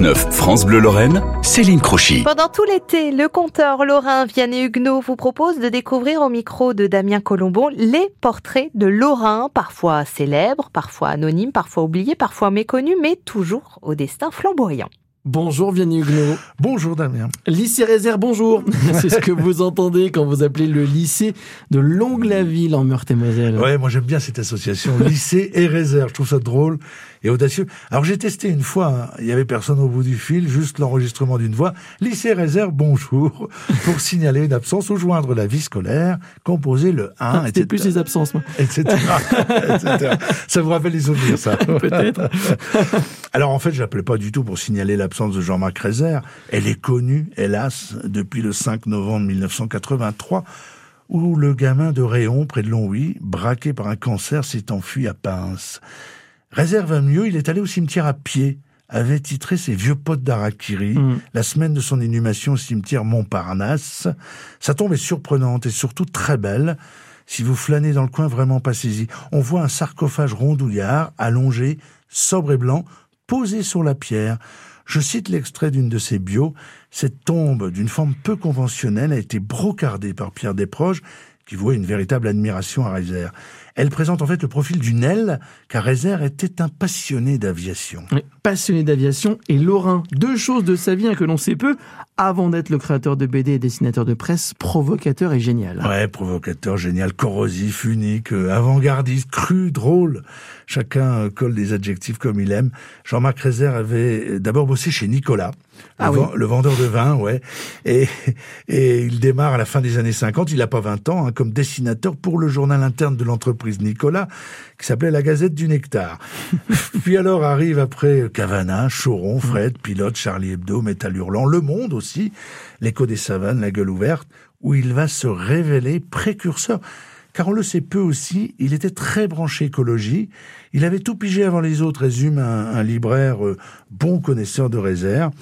6-9 France Bleu Lorraine, Céline Crochy. Pendant tout l'été, le conteur lorrain Vianney Huguenot vous propose de découvrir au micro de Damien Colombon les portraits de Lorrain, parfois célèbres, parfois anonymes, parfois oubliés, parfois méconnus, mais toujours au destin flamboyant. Bonjour Vianney Huguenot. Bonjour Damien. Lycée Réserve, bonjour. C'est ce que vous entendez quand vous appelez le lycée de Longue-la-Ville en Meurthe-et-Moselle. Ouais, moi j'aime bien cette association lycée et réserve. Je trouve ça drôle et audacieux. Alors j'ai testé une fois, hein. il y avait personne au bout du fil, juste l'enregistrement d'une voix. Lycée réserve, bonjour, pour signaler une absence ou joindre la vie scolaire, composer le 1, ah, C'était plus les absences, moi. Etc., etc. Ça vous rappelle les souvenirs, ça Peut-être. Alors en fait, je l'appelais pas du tout pour signaler l'absence de Jean-Marc Rézère. Elle est connue, hélas, depuis le 5 novembre 1983, où le gamin de Réon, près de Longwy, braqué par un cancer, s'est enfui à Pince. Rézère va mieux, il est allé au cimetière à pied, avait titré ses vieux potes d'Arakiri, mm. la semaine de son inhumation au cimetière Montparnasse. Sa tombe est surprenante et surtout très belle. Si vous flânez dans le coin, vraiment passez-y. On voit un sarcophage rondouillard, allongé, sobre et blanc, posé sur la pierre. Je cite l'extrait d'une de ses bios. Cette tombe, d'une forme peu conventionnelle, a été brocardée par Pierre Desproges, qui vouait une véritable admiration à Rézère. Elle présente en fait le profil d'une aile, car Rézère était un passionné d'aviation. passionné d'aviation et Lorrain, deux choses de sa vie hein, que l'on sait peu, avant d'être le créateur de BD et dessinateur de presse, provocateur et génial. Ouais, provocateur, génial, corrosif, unique, euh, avant-gardiste, cru, drôle. Chacun euh, colle des adjectifs comme il aime. Jean-Marc Rézère avait d'abord bossé chez Nicolas, ah le, vendeur de vin, ouais. Et, et il démarre à la fin des années 50, il n'a pas 20 ans, hein, comme dessinateur pour le journal interne de l'entreprise Nicolas, qui s'appelait La Gazette du Nectar. Puis alors arrive après Cavana, Choron, Fred, Pilote, Charlie Hebdo, Métal Hurlant, Le Monde aussi, l'écho des savanes, la gueule ouverte, où il va se révéler précurseur. Car on le sait peu aussi, il était très branché écologie, il avait tout pigé avant les autres, résume un, libraire euh, bon connaisseur de réserve.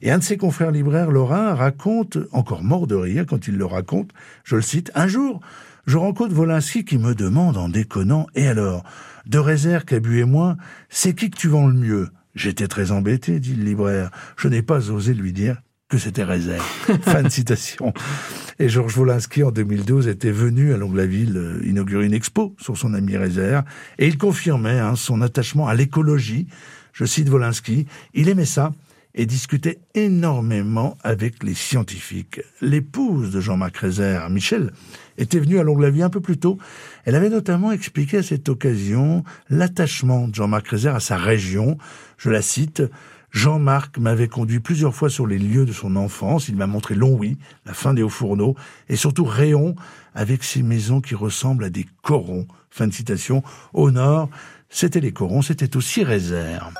Et un de ses confrères libraires, Laurent, raconte, encore mort de rire quand il le raconte, je le cite, un jour, je rencontre Volinsky qui me demande en déconnant, et alors, de réserve, Cabu et moi, c'est qui que tu vends le mieux? J'étais très embêté, dit le libraire. Je n'ai pas osé lui dire que c'était réserve. fin de citation. Et Georges Wolinski, en 2012, était venu à Longue-la-Ville euh, inaugurer une expo sur son ami Rézère, et il confirmait hein, son attachement à l'écologie. Je cite Wolinski, il aimait ça et discutait énormément avec les scientifiques. L'épouse de Jean-Marc Rézère, Michel, était venue à Longue-la-Ville un peu plus tôt. Elle avait notamment expliqué à cette occasion l'attachement de Jean-Marc Rézère à sa région. Je la cite, Jean-Marc m'avait conduit plusieurs fois sur les lieux de son enfance. Il m'a montré Longwy, la fin des Hauts-Fourneaux, et surtout Réon, avec ses maisons qui ressemblent à des corons. Fin de citation. Au nord, c'était les corons, c'était aussi Réserve.